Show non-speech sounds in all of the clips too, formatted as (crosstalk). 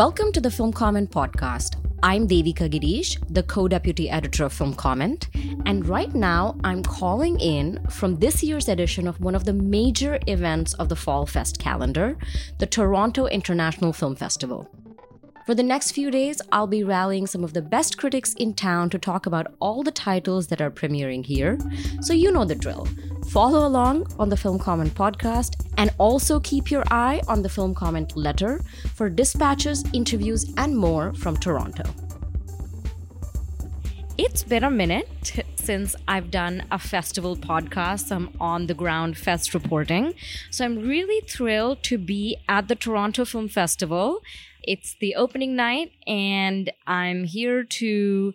Welcome to the Film Comment podcast. I'm Devika Girish, the co deputy editor of Film Comment, and right now I'm calling in from this year's edition of one of the major events of the Fall Fest calendar, the Toronto International Film Festival. For the next few days, I'll be rallying some of the best critics in town to talk about all the titles that are premiering here, so you know the drill. Follow along on the Film Comment podcast and also keep your eye on the Film Comment letter for dispatches, interviews, and more from Toronto. It's been a minute since I've done a festival podcast, some on the ground fest reporting. So I'm really thrilled to be at the Toronto Film Festival it's the opening night, and I'm here to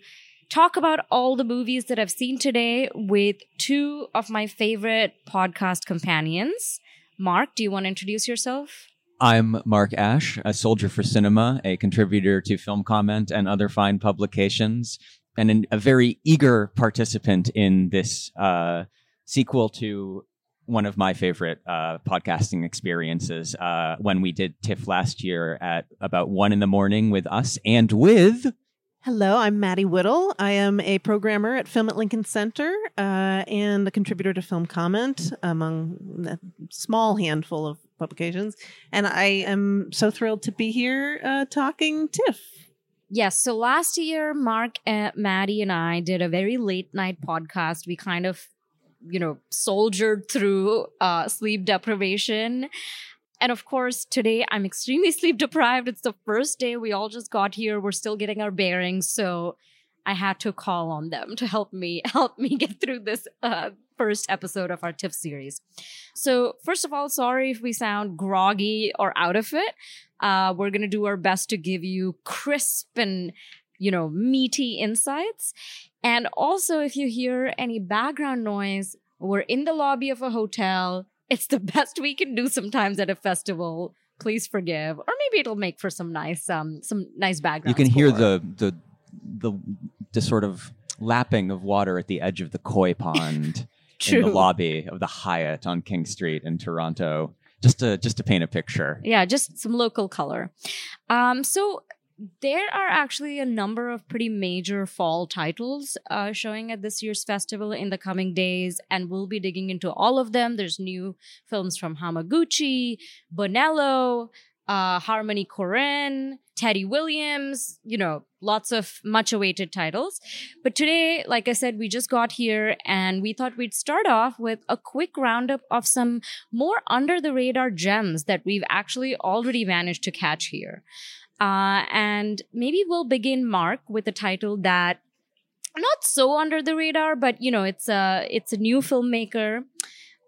talk about all the movies that I've seen today with two of my favorite podcast companions. Mark, do you want to introduce yourself? I'm Mark Asch, a soldier for cinema, a contributor to Film Comment and other fine publications, and an, a very eager participant in this uh, sequel to one of my favorite uh, podcasting experiences uh, when we did TIFF last year at about one in the morning with us and with. Hello, I'm Maddie Whittle. I am a programmer at Film at Lincoln Center uh, and a contributor to Film Comment among a small handful of publications. And I am so thrilled to be here uh, talking TIFF. Yes. So last year, Mark, uh, Maddie, and I did a very late night podcast. We kind of you know, soldiered through uh, sleep deprivation. And of course, today I'm extremely (laughs) sleep deprived. It's the first day we all just got here. We're still getting our bearings. So I had to call on them to help me (laughs) help me get through this uh, first episode of our TIFF series. So first of all, sorry if we sound groggy or out of it. Uh, we're gonna do our best to give you crisp and you know meaty insights. And also, if you hear any background noise, we're in the lobby of a hotel. It's the (laughs) best we can do sometimes at a festival. Please forgive, or maybe it'll make for some nice, um, some nice background. You can hear the the the the sort of lapping of water at the edge of the koi pond (laughs) in the lobby of the Hyatt on King Street in Toronto. Just to just to paint a picture. Yeah, just some local color. Um, so there are actually a number of pretty major fall titles uh, showing at this year's festival in the coming days, and we'll be digging into all of them. There's new films from Hamaguchi, Bonello, uh, Harmony Korine, Teddy Williams, you know, lots of much awaited titles. But today, like I said, we just got here and we thought we'd start off with a quick roundup of some more under the radar gems that we've actually already managed to catch here. Uh, and maybe we'll begin, Mark, with a title that not so under the radar, but you know, it's a it's a new filmmaker.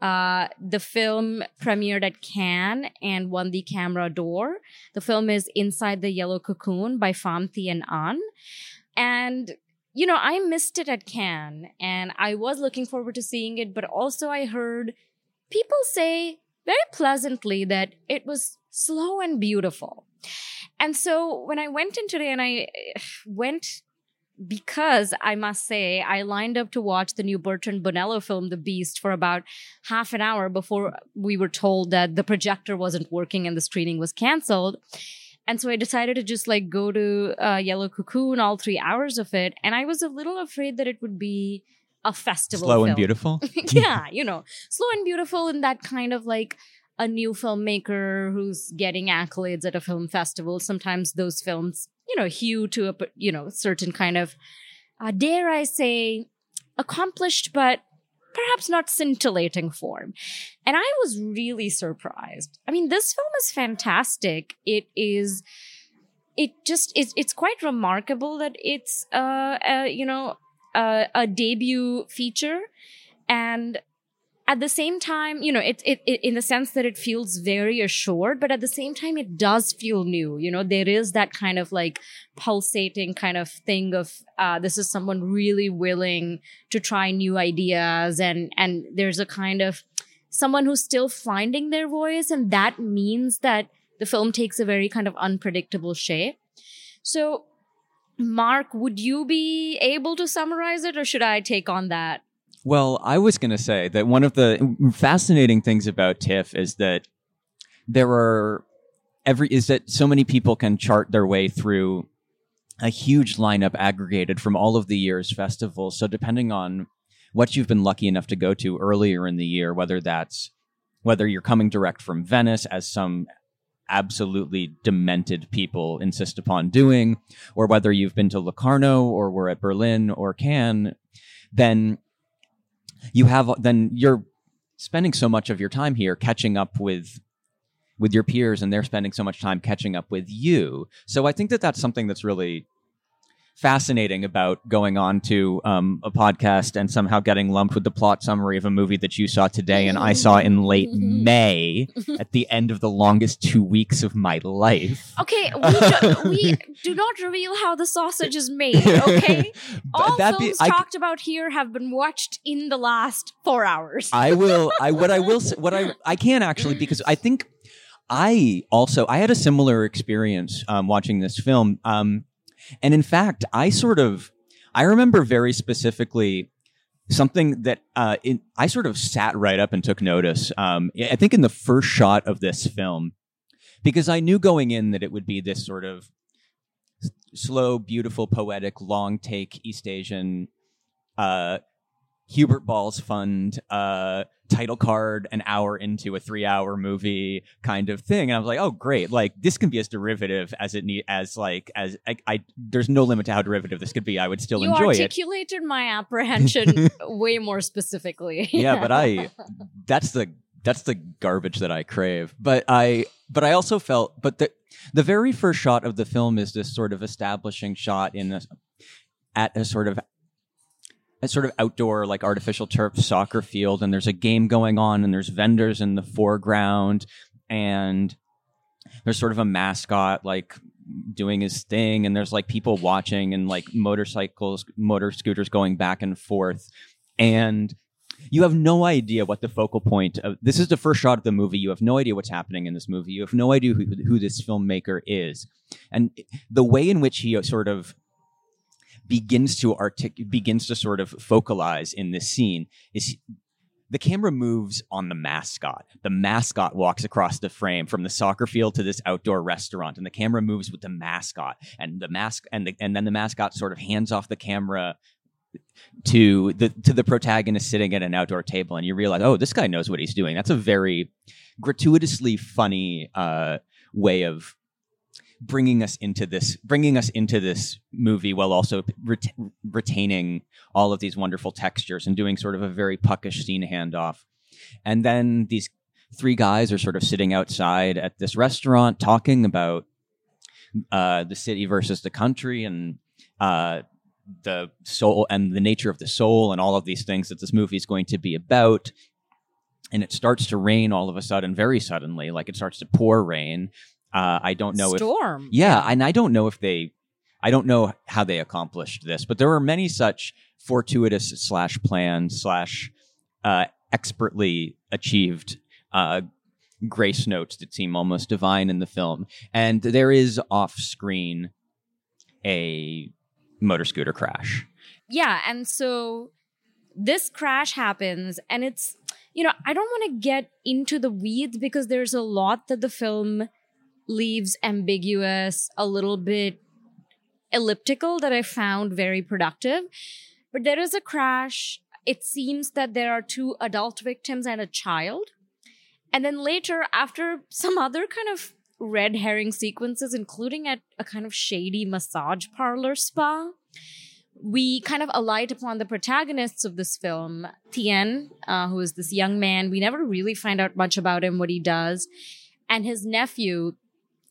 Uh, the film premiered at Cannes and won the Camera d'Or. The film is Inside the Yellow Cocoon by Pham Thien An. And, you know, I missed it at Cannes and I was looking forward to seeing it, but also I heard people say very pleasantly that it was slow and beautiful. And so when I went in today and I eh, went because I must say, I lined up to watch the new Bertrand Bonello film, The Beast, for about half an hour before we were told that the projector wasn't working and the screening was canceled. And so I decided to just like go to uh, Yellow Cocoon, all three hours of it. And I was a little afraid that it would be a festival. Slow film. and beautiful? (laughs) yeah, you know, slow and beautiful in that kind of like a new filmmaker who's getting accolades at a film festival, sometimes those films, you know, hew to a you know certain kind of, uh, dare I say, accomplished but perhaps not scintillating form. And I was really surprised. I mean, this film is fantastic. It is. It just is. It's quite remarkable that it's, uh, uh you know, uh, a debut feature and at the same time, you know, it, it, it, in the sense that it feels very assured, but at the same time, it does feel new. You know, there is that kind of like pulsating kind of thing of, uh, this is someone really willing to try new ideas. And, and there's a kind of someone who's still finding their voice. And that means that the film takes a very kind of unpredictable shape. So, Mark, would you be able to summarize it or should I take on that? Well, I was going to say that one of the fascinating things about TIFF is that there are every is that so many people can chart their way through a huge lineup aggregated from all of the year's festivals. So depending on what you've been lucky enough to go to earlier in the year, whether that's whether you're coming direct from Venice as some absolutely demented people insist upon doing, or whether you've been to Locarno or were at Berlin or Cannes, then you have then you're spending so much of your time here catching up with with your peers and they're spending so much time catching up with you. So i think that that's something that's really fascinating about going on to um, a podcast and somehow getting lumped with the plot summary of a movie that you saw today and I saw in late May (laughs) at the end of the longest two weeks of my life. Okay, we do, (laughs) we do not reveal how the sausage is made, (laughs) okay? All films be, I, talked about here have been watched in the last four hours. I will, I, what I will, what I, I can actually, because I think I also, I had a similar experience um, watching this film. Um, and in fact, I sort of, I remember very specifically something that uh, in, I sort of sat right up and took notice. Um, I think in the first shot of this film, because I knew going in that it would be this sort of slow, beautiful, poetic, long take East Asian uh, Hubert Bals Fund uh, title card an hour into a three hour movie kind of thing. And I was like, oh, great. Like, this can be as derivative as it need, as like, as I, I there's no limit to how derivative this could be. I would still you enjoy it. You articulated my apprehension (laughs) way more specifically. yeah, but I, (laughs) that's the, that's the garbage that I crave. But I, but I also felt, but the, the very first shot of the film is this sort of establishing shot in a, at a sort of a sort of outdoor like artificial turf soccer field and there's a game going on and there's vendors in the foreground and there's sort of a mascot like doing his thing and there's like people watching and like motorcycles motor scooters going back and forth and you have no idea what the focal point of this is the first shot of the movie you have no idea what's happening in this movie you have no idea who, who this filmmaker is and the way in which he uh, sort of begins to artic- begins to sort of focalize in this scene is the camera moves on the mascot. The mascot walks across the frame from the soccer field to this outdoor restaurant, and the camera moves with the mascot. And the mask and the, and then the mascot sort of hands off the camera to the to the protagonist sitting at an outdoor table, and you realize, oh, this guy knows what he's doing. That's a very gratuitously funny uh, way of bringing us into this bringing us into this movie while also ret- retaining all of these wonderful textures and doing sort of a very puckish scene handoff. And then these three guys are sort of sitting outside at this restaurant talking about uh, the city versus the country and uh, the soul and the nature of the soul and all of these things that this movie is going to be about. And it starts to rain all of a sudden very suddenly like it starts to pour rain uh, I don't know Storm. if yeah, and I don't know if they, I don't know how they accomplished this, but there were many such fortuitous slash planned slash uh, expertly achieved uh, grace notes that seem almost divine in the film, and there is off screen a motor scooter crash. Yeah, and so this crash happens, and it's you know I don't want to get into the weeds because there's a lot that the film leaves ambiguous, a little bit elliptical that I found very productive. But there is a crash. It seems that there are two adult victims and a child. And then later, after some other kind of red herring sequences, including at a kind of shady massage parlor spa, we kind of alight upon the protagonists of this film, Tien, uh, who is this young man. We never really find out much about him, what he does, and his nephew,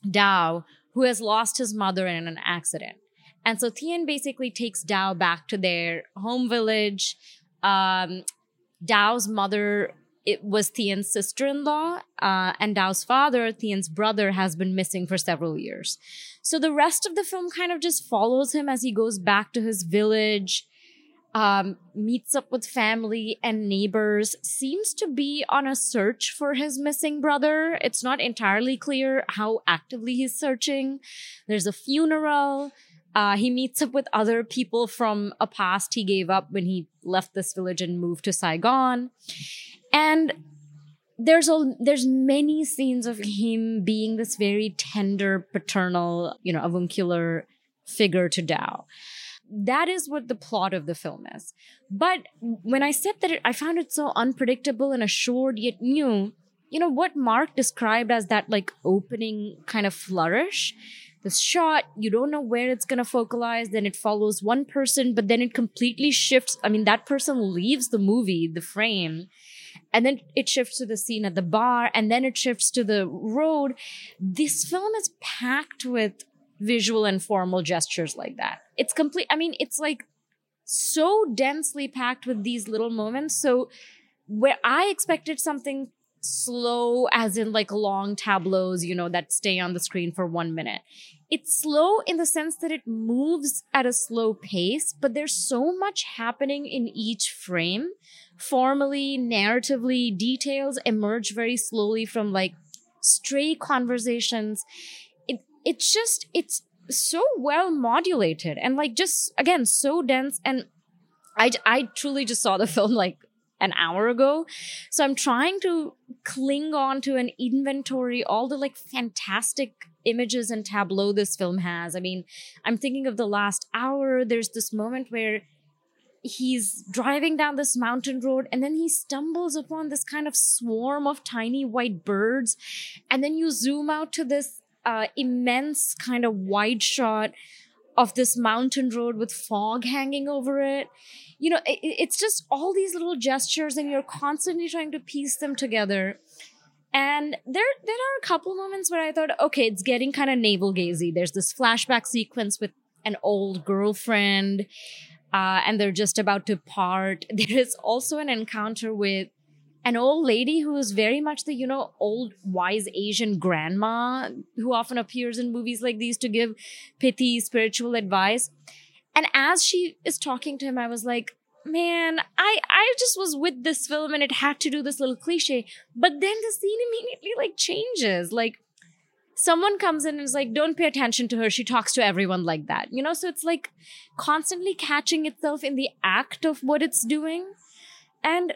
Dao, who has lost his mother in an accident. And so Tian basically takes Dao back to their home village. Um, Dao's mother it was Tian's sister-in-law, uh, and Dao's father, Tian's brother, has been missing for several years. So the rest of the film kind of just follows him as he goes back to his village, um, meets up with family and neighbors, seems to be on a search for his missing brother. It's not entirely clear how actively he's searching. There's a funeral. Uh, he meets up with other people from a past he gave up when he left this village and moved to Saigon and there's a there's many scenes of him being this very tender paternal you know avuncular figure to Dao. That is what the plot of the film is. But when I said that it, I found it so unpredictable and assured yet new, you know what Mark described as that like opening kind of flourish. This shot, you don't know where it's gonna focalize, then it follows one person, but then it completely shifts. I mean, that person leaves the movie, the frame, and then it shifts to the scene at the bar and then it shifts to the road this film is packed with visual and formal gestures like that. It's complete i mean it's like so densely packed with these little moments. So where i expected something slow as in like long tableaus you know that stay on the screen for 1 minute. It's slow in the sense that it moves at a slow pace but there's so much happening in each frame. Formally, narratively, details emerge very slowly from like stray conversations. It it's just it's so well modulated and like just again so dense and I I truly just saw the (laughs) film like an hour ago. So I'm trying to cling on to an inventory, all the like fantastic images and tableau this film has. I mean, I'm thinking of the last hour. There's this moment where he's driving down this mountain road and then he stumbles upon this kind of swarm of tiny white birds and then you zoom out to this uh, immense kind of wide shot of this mountain road with fog hanging over it. You know it, it's just all these little gestures and you're constantly trying to piece them together. And there there are a couple moments where i thought okay it's getting kind of navel gazy there's this flashback sequence with an old girlfriend uh, and they're just about to part. (laughs) There is also an encounter with an old lady who is very much the, you know, old wise Asian grandma who often appears in movies like these to give pithy spiritual advice. And as she is talking to him, I was like, man, I I just was with this film and it had to do this little cliche. But then the scene immediately like changes. Like someone comes in and is like, don't pay attention to her. She talks to everyone like that. You know, so it's like constantly catching itself in the act of what it's doing. And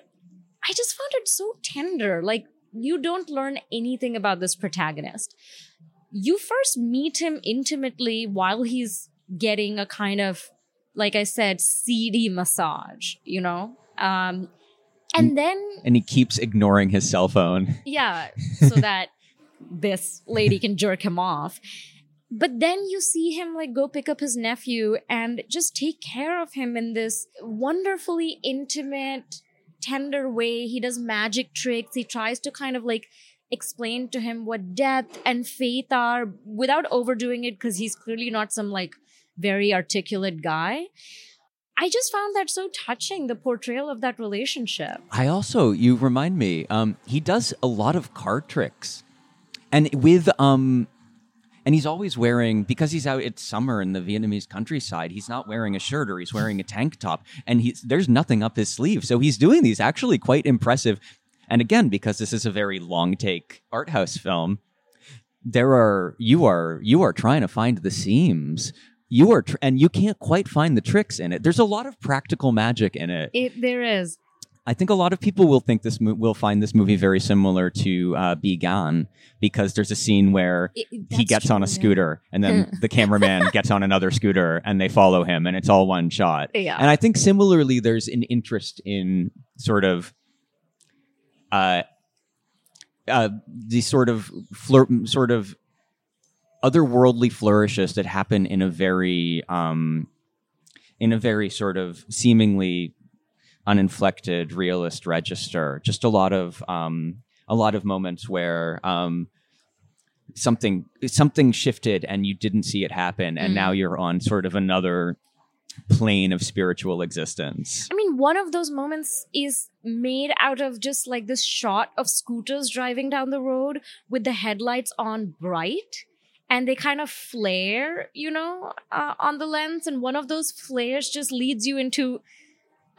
I just found it so tender. Like, you don't learn anything about this protagonist. You first meet him intimately while he's getting a kind of, like I said, seedy massage, you know? Um, and then. And he keeps ignoring his cell phone. Yeah, so (laughs) that this lady can jerk him off. But then you see him like go pick up his nephew and just take care of him in this wonderfully intimate, tender way. He does magic tricks. He tries to kind of like explain to him what death and faith are without overdoing it because he's clearly not some like very articulate guy. I just found that so touching, the portrayal of that relationship. I also, you remind me, um, he does a lot of card tricks and with um and he's always wearing because he's out it's summer in the vietnamese countryside he's not wearing a shirt or he's wearing a tank top. And he's there's nothing up his sleeve. So he's doing these actually quite impressive. And again because this is a very long take art house film there are you are you are trying to find the seams. You are tr- and you can't quite find the tricks in it. There's a lot of practical magic in it, it there is I think a lot of people will think this mo- will find this movie very similar to uh, Bi Gan because there's a scene where It- he gets on a true, yeah. scooter and then (laughs) the cameraman gets on another scooter and they follow him and it's all one shot. Yeah. And I think similarly, there's an interest in sort of uh, uh, these sort of sort of otherworldly flourishes that happen in a very um, in a very sort of seemingly uninflected realist register. Just a lot of um, a lot of moments where um, something something shifted and you didn't see it happen, and Mm. now you're on sort of another plane of spiritual existence. I mean, one of those moments is made out of just like this shot of scooters driving down the road with the headlights on bright and they kind of flare, you know, uh, on the lens. And one of those flares just leads you into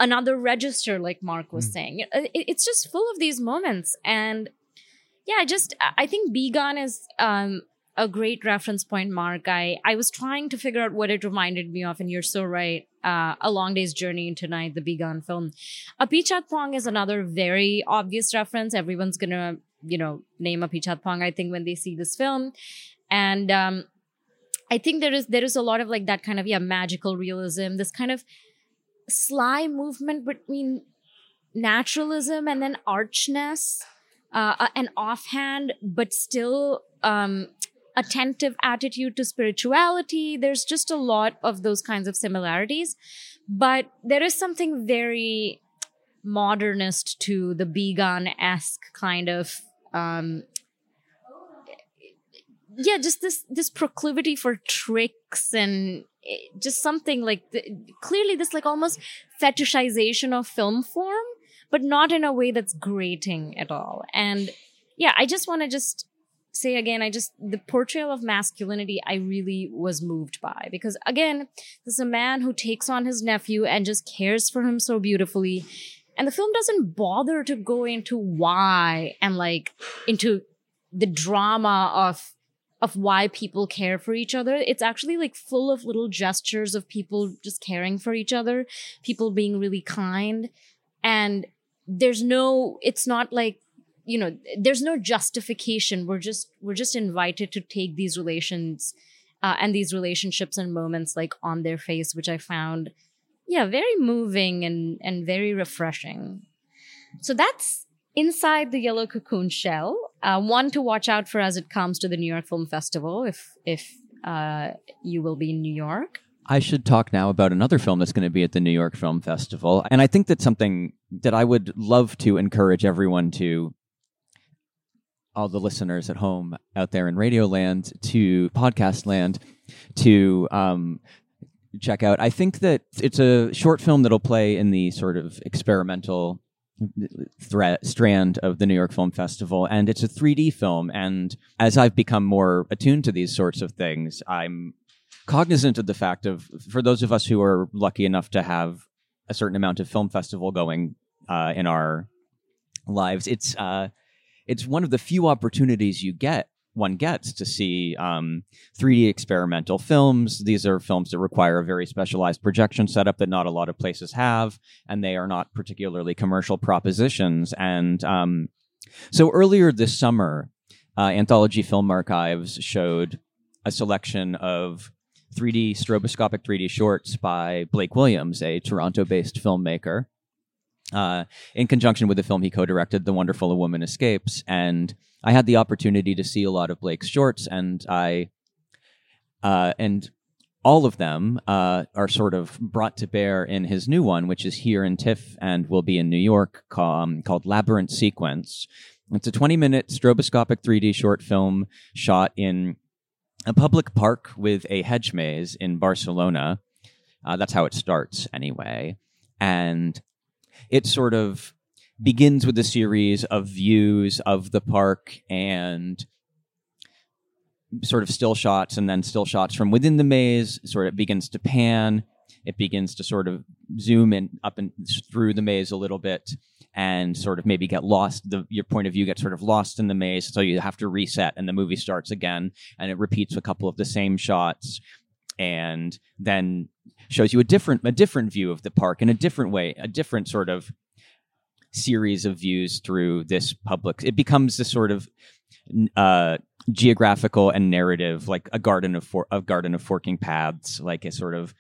another register, like Mark was Mm. saying. It- it's just full of these moments. And yeah, I just, I think Bi Gan is um, a great reference point, Mark. I, I was trying to figure out what it reminded me of, and you're so right. Uh, a Long Day's Journey into Night, the Bi Gan film. A Apichatpong is another very obvious reference. Everyone's gonna, you know, name a Apichatpong, I think, when they see this film. And um, I think there is there is a lot of like that kind of yeah magical realism, this kind of sly movement between naturalism and then archness, uh, uh, an offhand but still um, attentive attitude to spirituality. There's just a lot of those kinds of similarities, but there is something very modernist to the Bi Gan esque kind of um, yeah just this this proclivity for tricks and just something like clearly this like almost fetishization of film form but not in a way that's grating at all. And yeah i just want to just say again i just the portrayal of masculinity i really was moved by because again this is a man who takes on his nephew and just cares for him so beautifully and the film doesn't bother to go into why and like into the drama of of why people care for each other. It's actually like full of little gestures of people just caring for each other, people being really kind. And there's no, it's not like, you know, there's no justification. We're just, we're just invited to take these relations uh, and these relationships and moments like on their face, which I found, yeah, very moving and, and very refreshing. So that's inside the yellow cocoon shell. Uh, one to watch out for as it comes to the New York Film Festival, if if uh, you will be in New York. I should talk now about another film that's going to be at the New York Film Festival. And I think that's something that I would love to encourage everyone to, all the listeners at home out there in radio land, to podcast land, to um, check out. I think that it's a short film that'll play in the sort of experimental threat strand of the New York Film Festival. And it's a 3D film. And as I've become more attuned to these sorts of things I'm cognizant of the fact of for those of us who are lucky enough to have a certain amount of film festival going uh, in our lives it's uh, it's one of the few opportunities you get one gets to see um, 3D experimental films. These are films that require a very specialized projection setup that not a lot of places have, and they are not particularly commercial propositions. And um, so earlier this summer, uh, Anthology Film Archives showed a selection of 3D stroboscopic 3D shorts by Blake Williams, a Toronto-based filmmaker. Uh, in conjunction with the film he co-directed, The Wonderful A Woman Escapes, and I had the opportunity to see a lot of Blake's shorts, and I, uh, and all of them uh, are sort of brought to bear in his new one, which is here in TIFF and will be in New York, um, called Laberint Sequence. It's a 20-minute stroboscopic 3D short film shot in a public park with a hedge maze in Barcelona. Uh, that's how it starts, anyway, and it sort of begins with a series of views of the park and sort of still shots and then still shots from within the maze. Sort of begins to pan. It begins to sort of zoom in up and through the maze a little bit and sort of maybe get lost. The your point of view gets sort of lost in the maze so you have to reset and the movie starts again and it repeats a couple of the same shots. And then shows you a different a different view of the park in a different way a different sort of series of views through this public it becomes this sort of uh geographical and narrative like a garden of for- a garden of forking paths like a sort of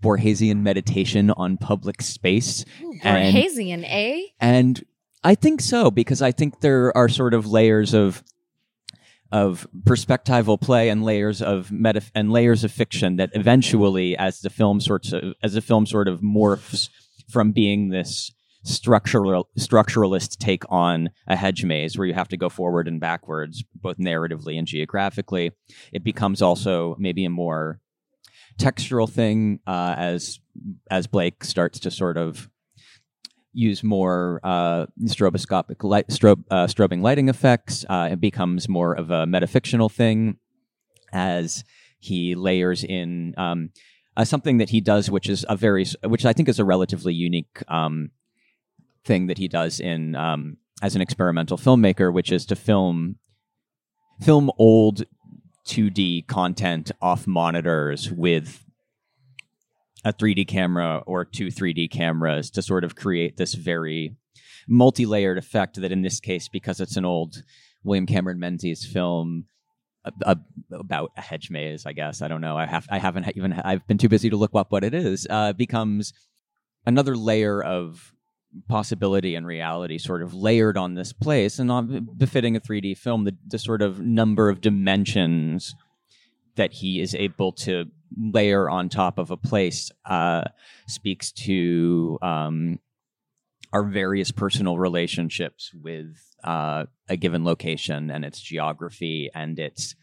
borgesian meditation on public space And- Borgesian, eh? and I think so because I think there are sort of layers of of perspectival play and layers of meta and layers of fiction that eventually, as the film sorts of as the film sort of morphs from being this structural structuralist take on a hedge maze where you have to go forward and backwards both narratively and geographically it becomes also maybe a more textural thing uh, as as Blake starts to sort of use more uh, stroboscopic light, strobe, uh, strobing lighting effects. Uh, it becomes more of a metafictional thing as he layers in um, uh, something that he does, which is a very, which I think is a relatively unique um, thing that he does in um, as an experimental filmmaker, which is to film film old 2D content off monitors with a 3D camera or two 3D cameras to sort of create this very multi-layered effect that in this case because it's an old William Cameron Menzies film about a hedge maze I guess. I don't know. I have I haven't even I've been too busy to look up what it is uh, becomes another layer of possibility and reality sort of layered on this place and on befitting a 3D film the, the sort of number of dimensions that he is able to layer on top of a place uh, speaks to um, our various personal relationships with uh, a given location and its geography and its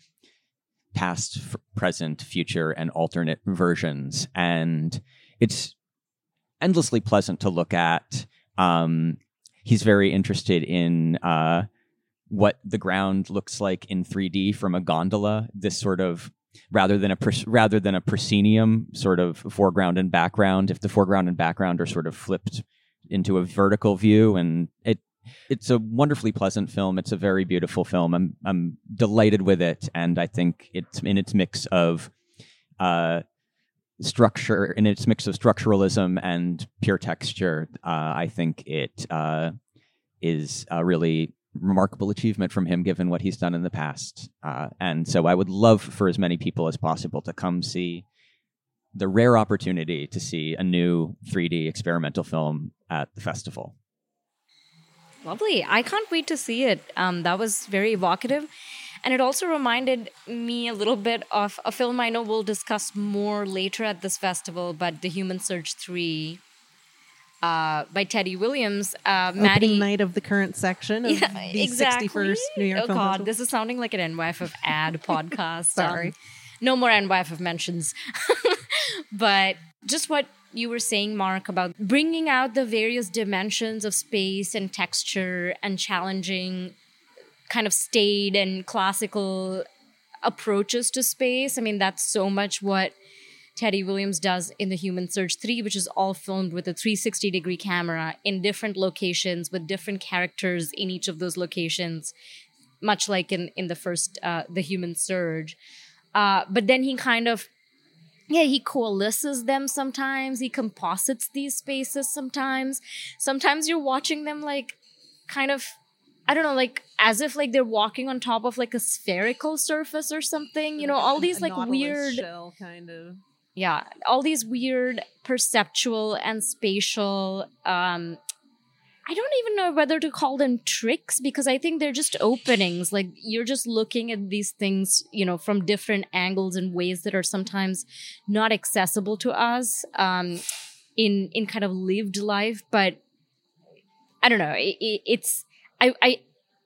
past, f- present, future, and alternate versions. And it's endlessly pleasant to look at. Um, he's very interested in uh, what the ground looks like in 3D from a gondola. This sort of rather than a rather than a proscenium sort of foreground and background. If the foreground and background are sort of flipped into a vertical view, and it it's a wonderfully pleasant film. It's a very beautiful film. I'm I'm delighted with it, and I think it's in its mix of uh, structure in its mix of structuralism and pure texture. Uh, I think it uh, is a really remarkable achievement from him given what he's done in the past. Uh, and so I would love for as many people as possible to come see the rare opportunity to see a new 3D experimental film at the festival. Lovely. I can't wait to see it. Um, that was very evocative. And it also reminded me a little bit of a film I know we'll discuss more later at this festival, but The Human Surge 3 uh, by Teddy Williams. Uh, Opening Maddie, night of the current section of Yeah, the exactly. 61st New York oh Film God, Festival. this is sounding like an NYFF ad (laughs) podcast. Sorry. Um, no more NYFF mentions. (laughs) but just what you were saying, Mark, about bringing out the various dimensions of space and texture and challenging kind of staid and classical approaches to space. I mean, that's so much what Teddy Williams does in The Human Surge 3, which is all filmed with a 360 degree camera in different locations with different characters in each of those locations, much like in, in the first uh, The Human Surge. Uh, but then he kind of yeah, he coalesces them sometimes. He composites these spaces sometimes. Sometimes you're watching them like kind of I don't know, like as if like they're walking on top of like a spherical surface or something. You know, all these like (laughs) weird shell kind of. Yeah all these weird perceptual and spatial um i don't even know whether to call them tricks because i think they're just openings. Like you're just looking at these things you know from different angles and ways that are sometimes not accessible to us um in in kind of lived life. But i don't know it, it, it's i i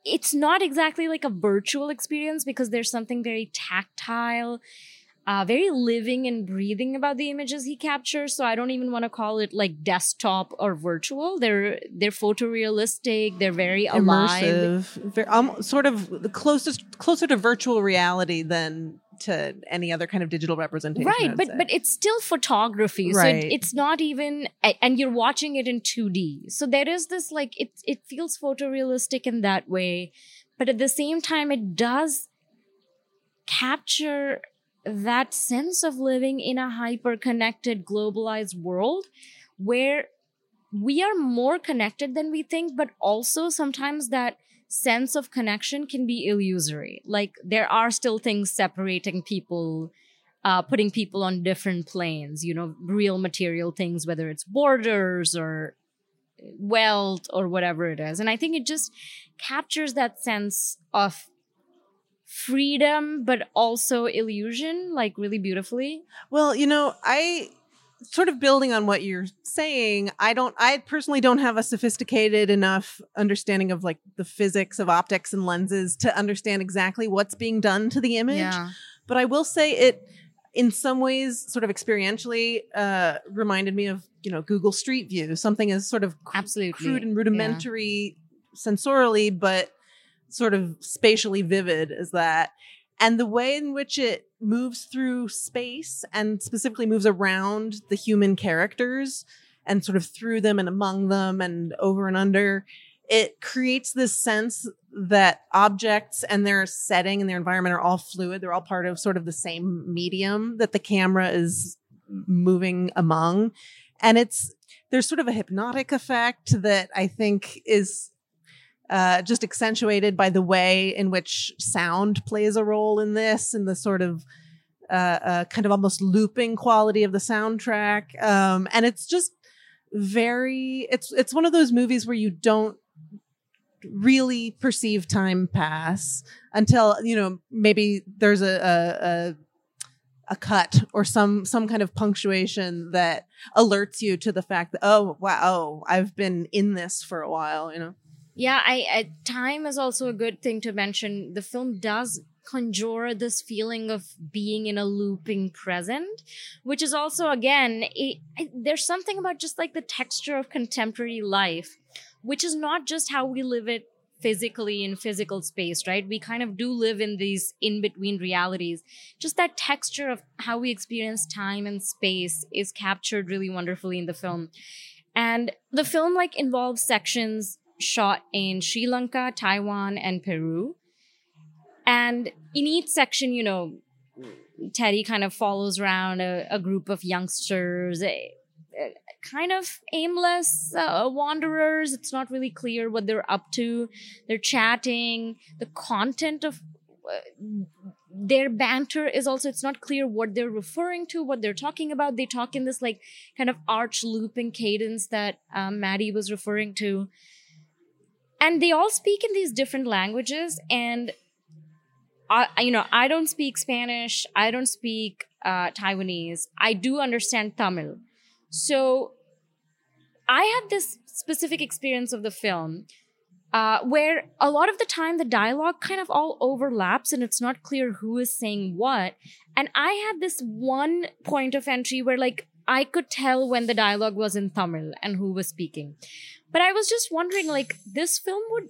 it's not exactly like a virtual experience because there's something very tactile uh, very living and breathing about the images he captures. So I don't even want to call it like desktop or virtual. They're they're photorealistic. They're very alive. immersive, very, um, sort of the closest closer to virtual reality than to any other kind of digital representation. Right, but say. but it's still photography, so Right. it, it's not even, and you're watching it in 2D. So there is this like it it feels photorealistic in that way, but at the same time, it does capture that sense of living in a hyper connected, globalized world where we are more connected than we think, but also sometimes that sense of connection can be illusory. Like there are still things separating people, uh, putting people on different planes, you know, real material things, whether it's borders or wealth or whatever it is. And I think it just captures that sense of freedom, but also illusion, like really beautifully. Well, you know, I sort of building on what you're saying, I don't I personally don't have a sophisticated enough understanding of like the physics of optics and lenses to understand exactly what's being done to the image. But I will say it in some ways, sort of experientially, uh, reminded me of you know Google Street View, something as sort of cr- Absolutely. crude and rudimentary sensorially, but sort of spatially vivid as that. And the way in which it moves through space and specifically moves around the human characters and sort of through them and among them and over and under, it creates this sense that objects and their setting and their environment are all fluid. They're all part of sort of the same medium that the camera is moving among. And it's, there's sort of a hypnotic effect that I think is uh, just accentuated by the way in which sound plays a role in this and the sort of uh, uh, kind of almost looping quality of the soundtrack. Um, and it's just very it's it's one of those movies where you don't really perceive time pass until you know maybe there's a a, a a cut or some some kind of punctuation that alerts you to the fact that oh wow oh, I've been in this for a while you know Yeah, I, I time is also a good thing to mention. The film does conjure this feeling of being in a looping present, which is also again, it, it, there's something about just like the texture of contemporary life, which is not just how we live it physically in physical space, right? We kind of do live in these in between realities. Just that texture of how we experience time and space is captured really wonderfully in the film. And the film like involves sections shot in Sri Lanka, Taiwan, and Peru. And in each section, you know, Teddy kind of follows around a, a group of youngsters, eh, eh, kind of aimless uh, wanderers. It's not really clear what they're up to. They're chatting. The content of uh, their banter is also it's not clear what they're referring to what they're talking about they talk in this like kind of arch looping cadence that um, maddie was referring to and they all speak in these different languages. And I, you know i don't speak spanish. I don't speak uh, taiwanese. I do understand tamil. So i had this specific experience of the film uh, where a lot of the time the dialogue kind of all overlaps and it's not clear who is saying what. And i had this one point of entry where like i could tell when the dialogue was in tamil and who was speaking but I was just wondering, like, this film would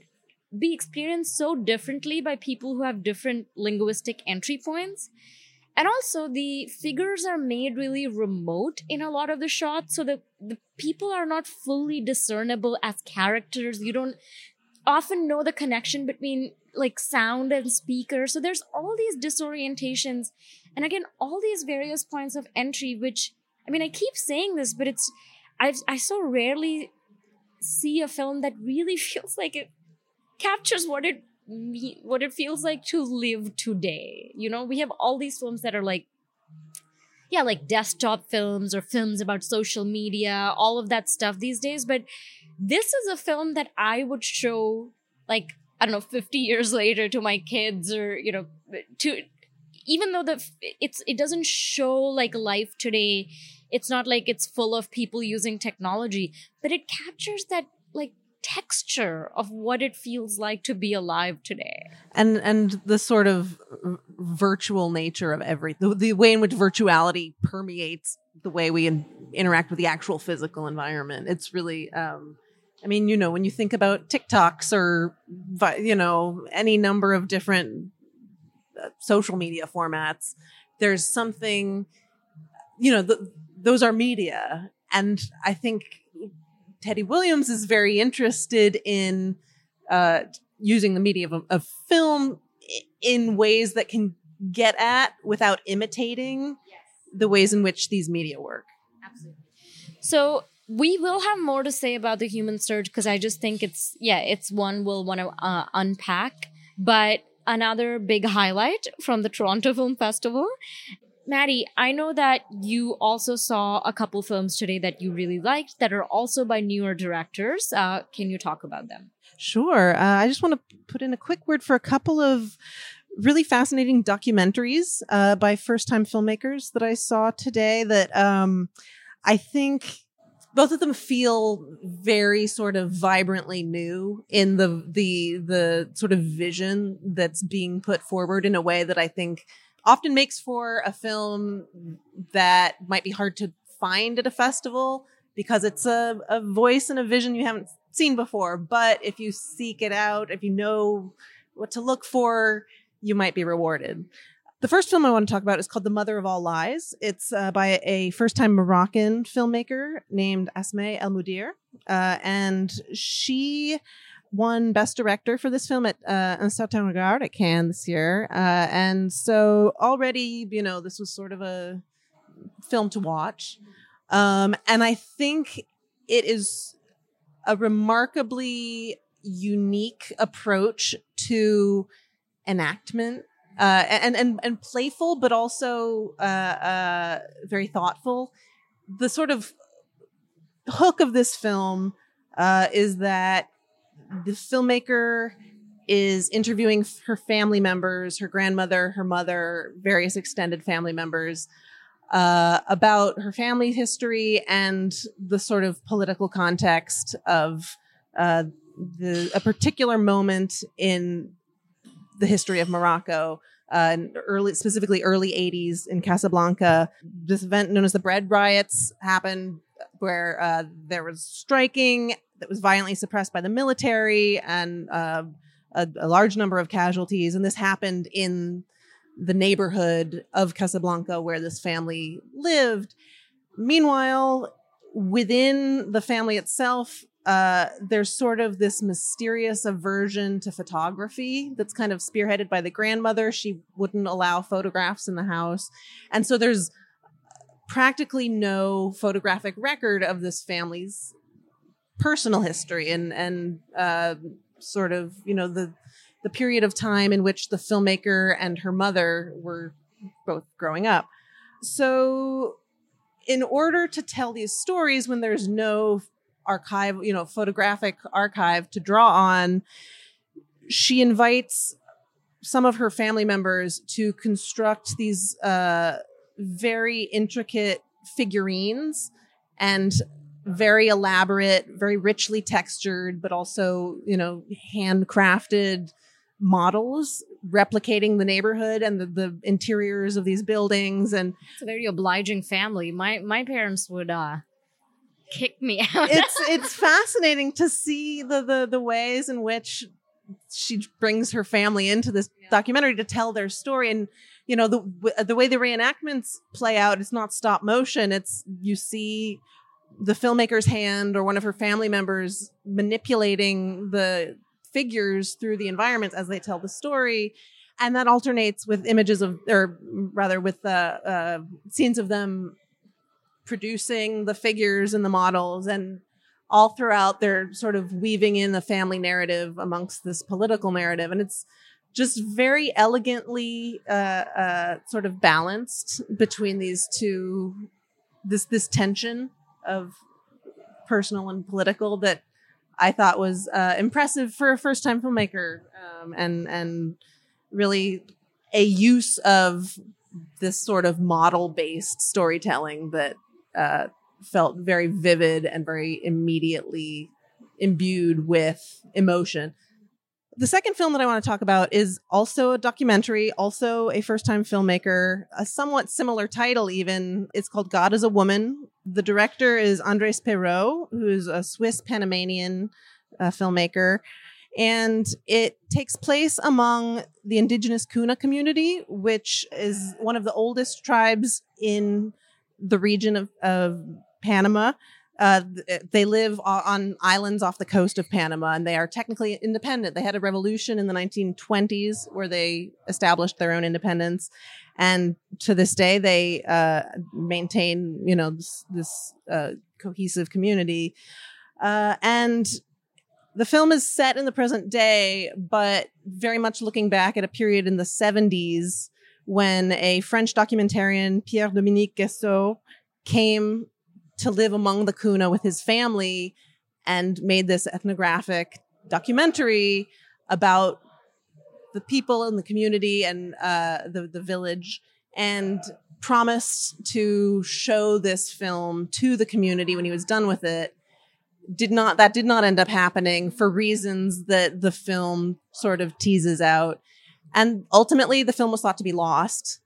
be experienced so differently by people who have different linguistic entry points. And also, the figures are made really remote in a lot of the shots, so that the people are not fully discernible as characters. You don't often know the connection between like sound and speaker. So there's all these disorientations. And again, all these various points of entry, which I mean, I keep saying this, but it's I've I so rarely see a film that really feels like it captures what it what it feels like to live today. You know, we have all these films that are like yeah, like desktop films or films about social media, all of that stuff these days, but this is a film that I would show like I don't know 50 years (laughs) later to my kids or you know to even though the it's it doesn't show like life today it's not like it's full of people using technology but it captures that like texture of what it feels like to be alive today. And and the sort of virtual nature of every the, the way in which virtuality permeates the way we in, interact with the actual physical environment. It's really um i mean you know when you think about tiktoks or you know any number of different social media formats there's something you know the, those are media. And i think teddy williams is very interested in uh, using the medium of, of film in ways that can get at without imitating yes. the ways in which these media work. Absolutely. So we will have more to say about the human surge because i just think it's yeah it's one we'll want to uh, unpack. But another big highlight from the Toronto Film Festival. Maddie, I know that you also saw a couple films today that you really liked that are also by newer directors. Uh, can you talk about them? Sure. Uh, I just want to put in a quick word for a couple of really fascinating documentaries uh, by first time filmmakers that I saw today that um, I think both of them feel very sort of vibrantly new in the the the sort of vision that's being put forward in a way that I think often makes for a film that might be hard to find at a festival because it's a, a voice and a vision you haven't seen before. But if you seek it out, if you know what to look for, you might be rewarded. The first film I want to talk about is called The Mother of All Lies. It's uh, by a first time Moroccan filmmaker named Asmae El Moudir. Uh, and she won Best Director for this film at uh, Un Certain Regard at Cannes this year. Uh, and so already, you know, this was sort of a film to watch. Um, and I think it is a remarkably unique approach to enactment uh, and, and, and playful, but also uh, uh, very thoughtful. The sort of hook of this film uh, is that the filmmaker is interviewing her family members, her grandmother, her mother, various extended family members uh, about her family history and the sort of political context of uh, the a particular moment in the history of Morocco. Uh, early, specifically early 80s in Casablanca. This event known as the Bread Riots happened where uh, there was striking that was violently suppressed by the military and uh, a, a, large number of casualties. And this happened in the neighborhood of Casablanca where this family lived. Meanwhile, within the family itself, uh, there's sort of this mysterious aversion to photography that's kind of spearheaded by the grandmother. She wouldn't allow photographs in the house. And so there's practically no photographic record of this family's personal history and, and, uh, sort of, you know, the, the period of time in which the filmmaker and her mother were both growing up. So, in order to tell these stories when there's no archive, you know, photographic archive to draw on, she invites some of her family members to construct these uh, very intricate figurines and very elaborate, very richly textured, but also, you know, handcrafted models replicating the neighborhood and the, the interiors of these buildings. And it's a very obliging family. My my parents would uh kick me (laughs) out. It's it's fascinating to see the the the ways in which she brings her family into this yeah. documentary to tell their story. And you know the the way the reenactments play out it's not stop motion. It's you see the filmmaker's hand or one of her family members manipulating the figures through the environments as they tell the story. And that alternates with images of or rather with the uh, scenes of them producing the figures and the models and all throughout they're sort of weaving in the family narrative amongst this political narrative and it's just very elegantly uh, uh, sort of balanced between these two this this tension of personal and political that I thought was uh, impressive for a first time filmmaker, um, and and really a use of this sort of model based storytelling that uh, felt very vivid and very immediately imbued with emotion. The second film that I want to talk about is also a documentary, also a first time filmmaker, a somewhat similar title, even. It's called God is a Woman. The director is Andres Peyrot, who's a Swiss Panamanian uh, filmmaker. And it takes place among the indigenous Kuna community, which is one of the oldest tribes in the region of, of Panama. Uh, they live on islands off the coast of Panama and they are technically independent. They had a revolution in the 1920s where they established their own independence. And to this day, they uh, maintain, you know, this, this uh, cohesive community. Uh, and the film is set in the present day, but very much looking back at a period in the 70s when a French documentarian, Pierre Dominique Gaisseau, came to live among the Kuna with his family and made this ethnographic documentary about the people in the community and uh, the, the village and promised to show this film to the community when he was done with it. Did not that did not end up happening for reasons that the film sort of teases out and ultimately the film was thought to be lost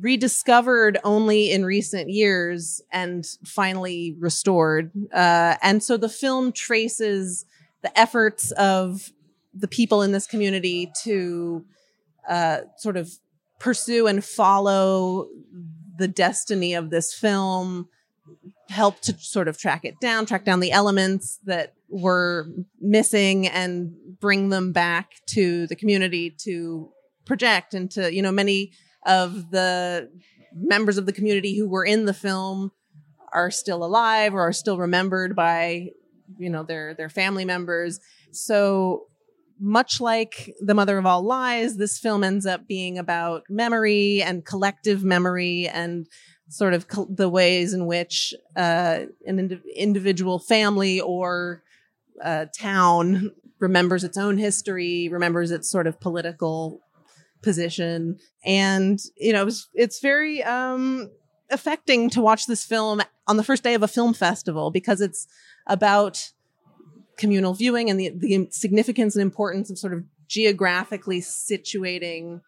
rediscovered only in recent years and finally restored. Uh, and so the film traces the efforts of the people in this community to uh, sort of pursue and follow the destiny of this film, help to sort of track it down, track down the elements that were missing and bring them back to the community to project and to, you know, many of the members of the community who were in the film are still alive or are still remembered by you know their their family members. So much like the mother of all lies this film ends up being about memory and collective memory and sort of co- the ways in which uh, an ind- individual family or uh, town remembers its own history remembers its sort of political position and you know it's, it's very um affecting to watch this film on the first day of a film festival because it's about communal viewing and the, the significance and importance of sort of geographically situating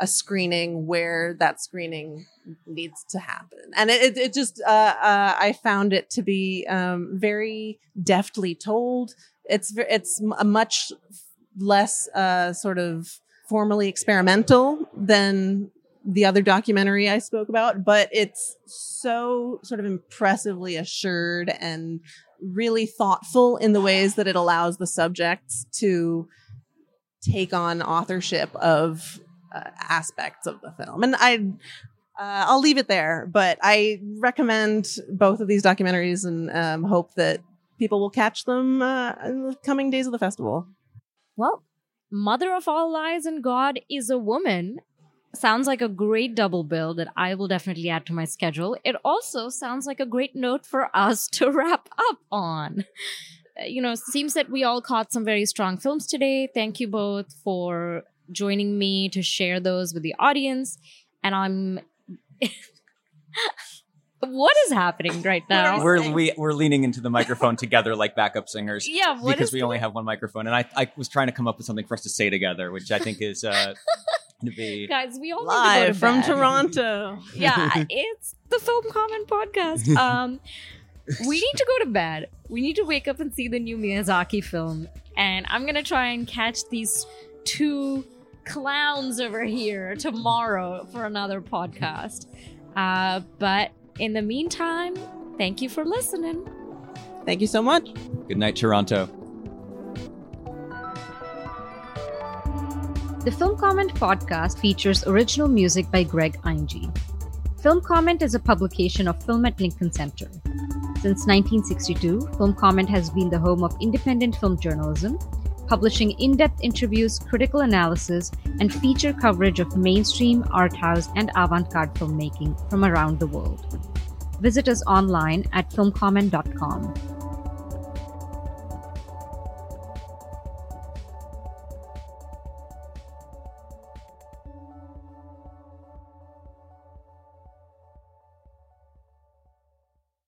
a screening where that screening needs to happen. And it, it just, uh, uh, I found it to be um, very deftly told. It's, it's a much less uh, sort of formally experimental than the other documentary I spoke about, but it's so sort of impressively assured and really thoughtful in the ways that it allows the subjects to take on authorship of uh, aspects of the film. And I uh, I'll leave it there, but I recommend both of these documentaries and um, hope that people will catch them uh, in the coming days of the festival. Well, Mother of All Lies and God is a woman sounds like a great double bill that I will definitely add to my schedule. It also sounds like a great note for us to (laughs) wrap up on. Uh, you know, seems that we all caught some very strong films today. Thank you both for joining me to share those with the audience. And I'm (laughs) what is happening right now? We're we, we're leaning into the microphone together like backup singers. Yeah, because we only have one microphone, and I I was trying to come up with something for us to say together, which I think is uh, (laughs) to be guys. We all live to to from bed. Toronto. (laughs) yeah, it's the Film Comment podcast. (laughs) Um, we need to go to bed. We need to wake up and see the new Miyazaki film, and I'm gonna try and catch these two clowns over here tomorrow for another podcast. Uh, but in the meantime, thank you for listening. Thank you so much. Good night, Toronto. The Film Comment podcast features original music by Greg Einge. Film Comment is a publication of Film at Lincoln Center. Since 1962, Film Comment has been the home of independent film journalism, publishing in depth interviews, critical analysis, and feature coverage of mainstream, art house, and avant garde filmmaking from around the world. Visit us online at filmcomment.com.